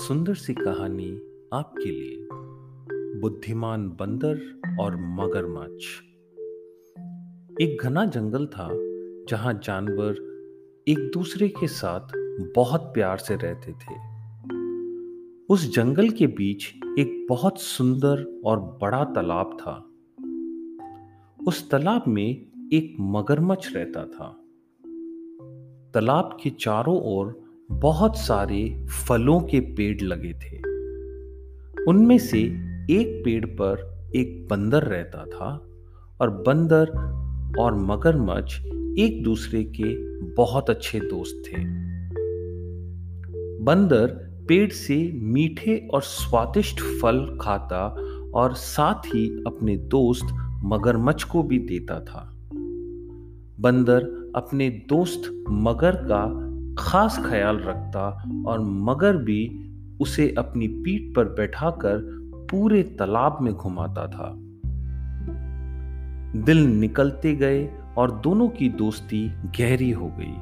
सुंदर सी कहानी आपके लिए। बुद्धिमान बंदर और मगरमच्छ। एक घना जंगल था, जहाँ जानवर एक दूसरे के साथ बहुत प्यार से रहते थे। उस जंगल के बीच एक बहुत सुंदर और बड़ा तालाब था। उस तालाब में एक मगरमच्छ रहता था। तालाब के चारों ओर बहुत सारे फलों के पेड़ लगे थे। उनमें से एक पेड़ पर एक बंदर रहता था और बंदर और मगरमच्छ एक दूसरे के बहुत अच्छे दोस्त थे। बंदर पेड़ से मीठे और स्वादिष्ट फल खाता और साथ ही अपने दोस्त मगरमच्छ को भी देता था। बंदर अपने दोस्त मगर का खास ख्याल रखता और मगर भी उसे अपनी पीठ पर बैठाकर पूरे तालाब में घुमाता था। दिल निकलते गए और दोनों की दोस्ती गहरी हो गई।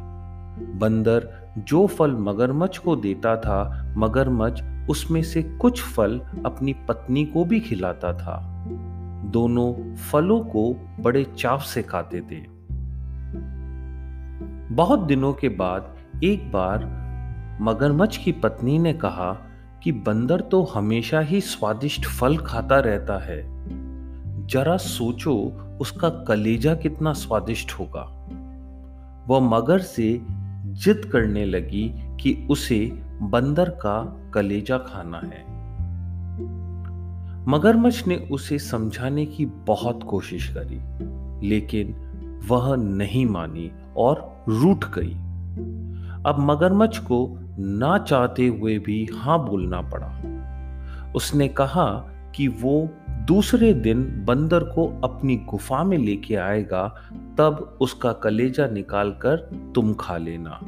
बंदर जो फल मगरमच्छ को देता था, मगरमच्छ उसमें से कुछ फल अपनी पत्नी को भी खिलाता था। दोनों फलों को बड़े चाव से खाते थे। बहुत दिनों के बाद एक बार मगरमच्छ की पत्नी ने कहा कि बंदर तो हमेशा ही स्वादिष्ट फल खाता रहता है। जरा सोचो उसका कलेजा कितना स्वादिष्ट होगा। वह मगर से जिद करने लगी कि उसे बंदर का कलेजा खाना है। मगरमच्छ ने उसे समझाने की बहुत कोशिश करी, लेकिन वह नहीं मानी और रूठ गई। अब मगरमच्छ को ना चाहते हुए भी हाँ बोलना पड़ा। उसने कहा कि वो दूसरे दिन बंदर को अपनी गुफा में लेके आएगा, तब उसका कलेजा निकालकर तुम खा लेना।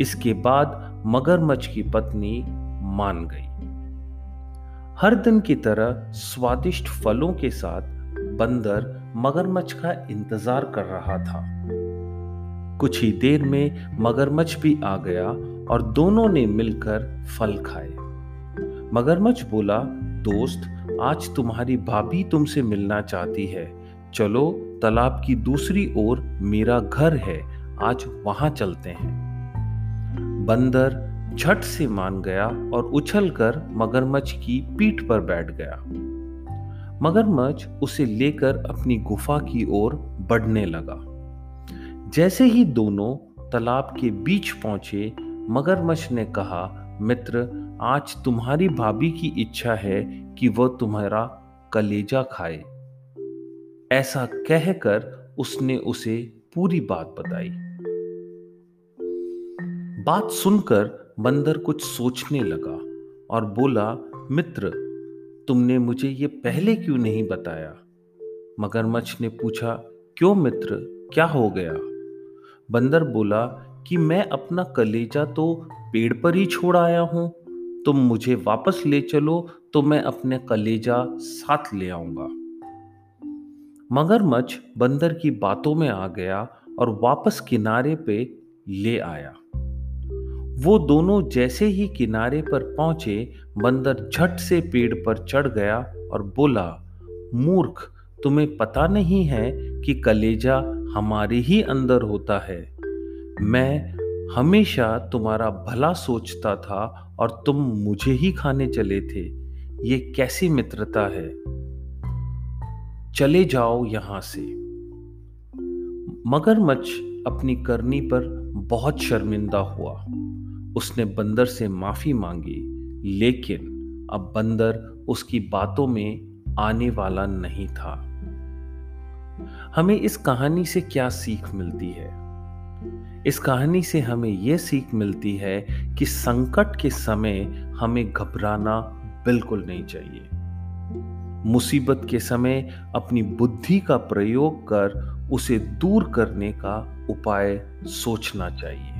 इसके बाद मगरमच्छ की पत्नी मान गई। हर दिन की तरह स्वादिष्ट फलों के साथ बंदर मगरमच्छ का इंतज़ार कर रहा था। कुछ ही देर में मगरमच्छ भी आ गया और दोनों ने मिलकर फल खाए। मगरमच्छ बोला, दोस्त, आज तुम्हारी भाभी तुमसे मिलना चाहती है। चलो, तालाब की दूसरी ओर मेरा घर है। आज वहाँ चलते हैं। बंदर झट से मान गया और उछलकर मगरमच्छ की पीठ पर बैठ गया। मगरमच्छ उसे लेकर अपनी गुफा की ओर बढ़ने लगा। जैसे ही दोनों तालाब के बीच पहुँचे, मगरमच्छ ने कहा, मित्र, आज तुम्हारी भाभी की इच्छा है कि वह तुम्हारा कलेजा खाए। ऐसा कहकर उसने उसे पूरी बात बताई। बात सुनकर बंदर कुछ सोचने लगा और बोला, मित्र, तुमने मुझे ये पहले क्यों नहीं बताया? मगरमच्छ ने पूछा, क्यों मित्र? क्या हो गया? बंदर बोला कि मैं अपना कलेजा तो पेड़ पर ही छोड़ आया हूँ। तुम मुझे वापस ले चलो तो मैं अपने कलेजा साथ ले आऊँगा। मगरमच्छ बंदर की बातों में आ गया और वापस किनारे पे ले आया। वो दोनों जैसे ही किनारे पर पहुँचे, बंदर झट से पेड़ पर चढ़ गया और बोला, मूर्ख तुम्हें पता नहीं है कि कलेजा हमारे ही अंदर होता है। मैं हमेशा तुम्हारा भला सोचता था और तुम मुझे ही खाने चले थे। ये कैसी मित्रता है? चले जाओ यहाँ से। मगरमच्छ अपनी करनी पर बहुत शर्मिंदा हुआ। उसने बंदर से माफ़ी मांगी, लेकिन अब बंदर उसकी बातों में आने वाला नहीं था। हमें इस कहानी से क्या सीख मिलती है? इस कहानी से हमें यह सीख मिलती है कि संकट के समय हमें घबराना बिल्कुल नहीं चाहिए। मुसीबत के समय अपनी बुद्धि का प्रयोग कर उसे दूर करने का उपाय सोचना चाहिए।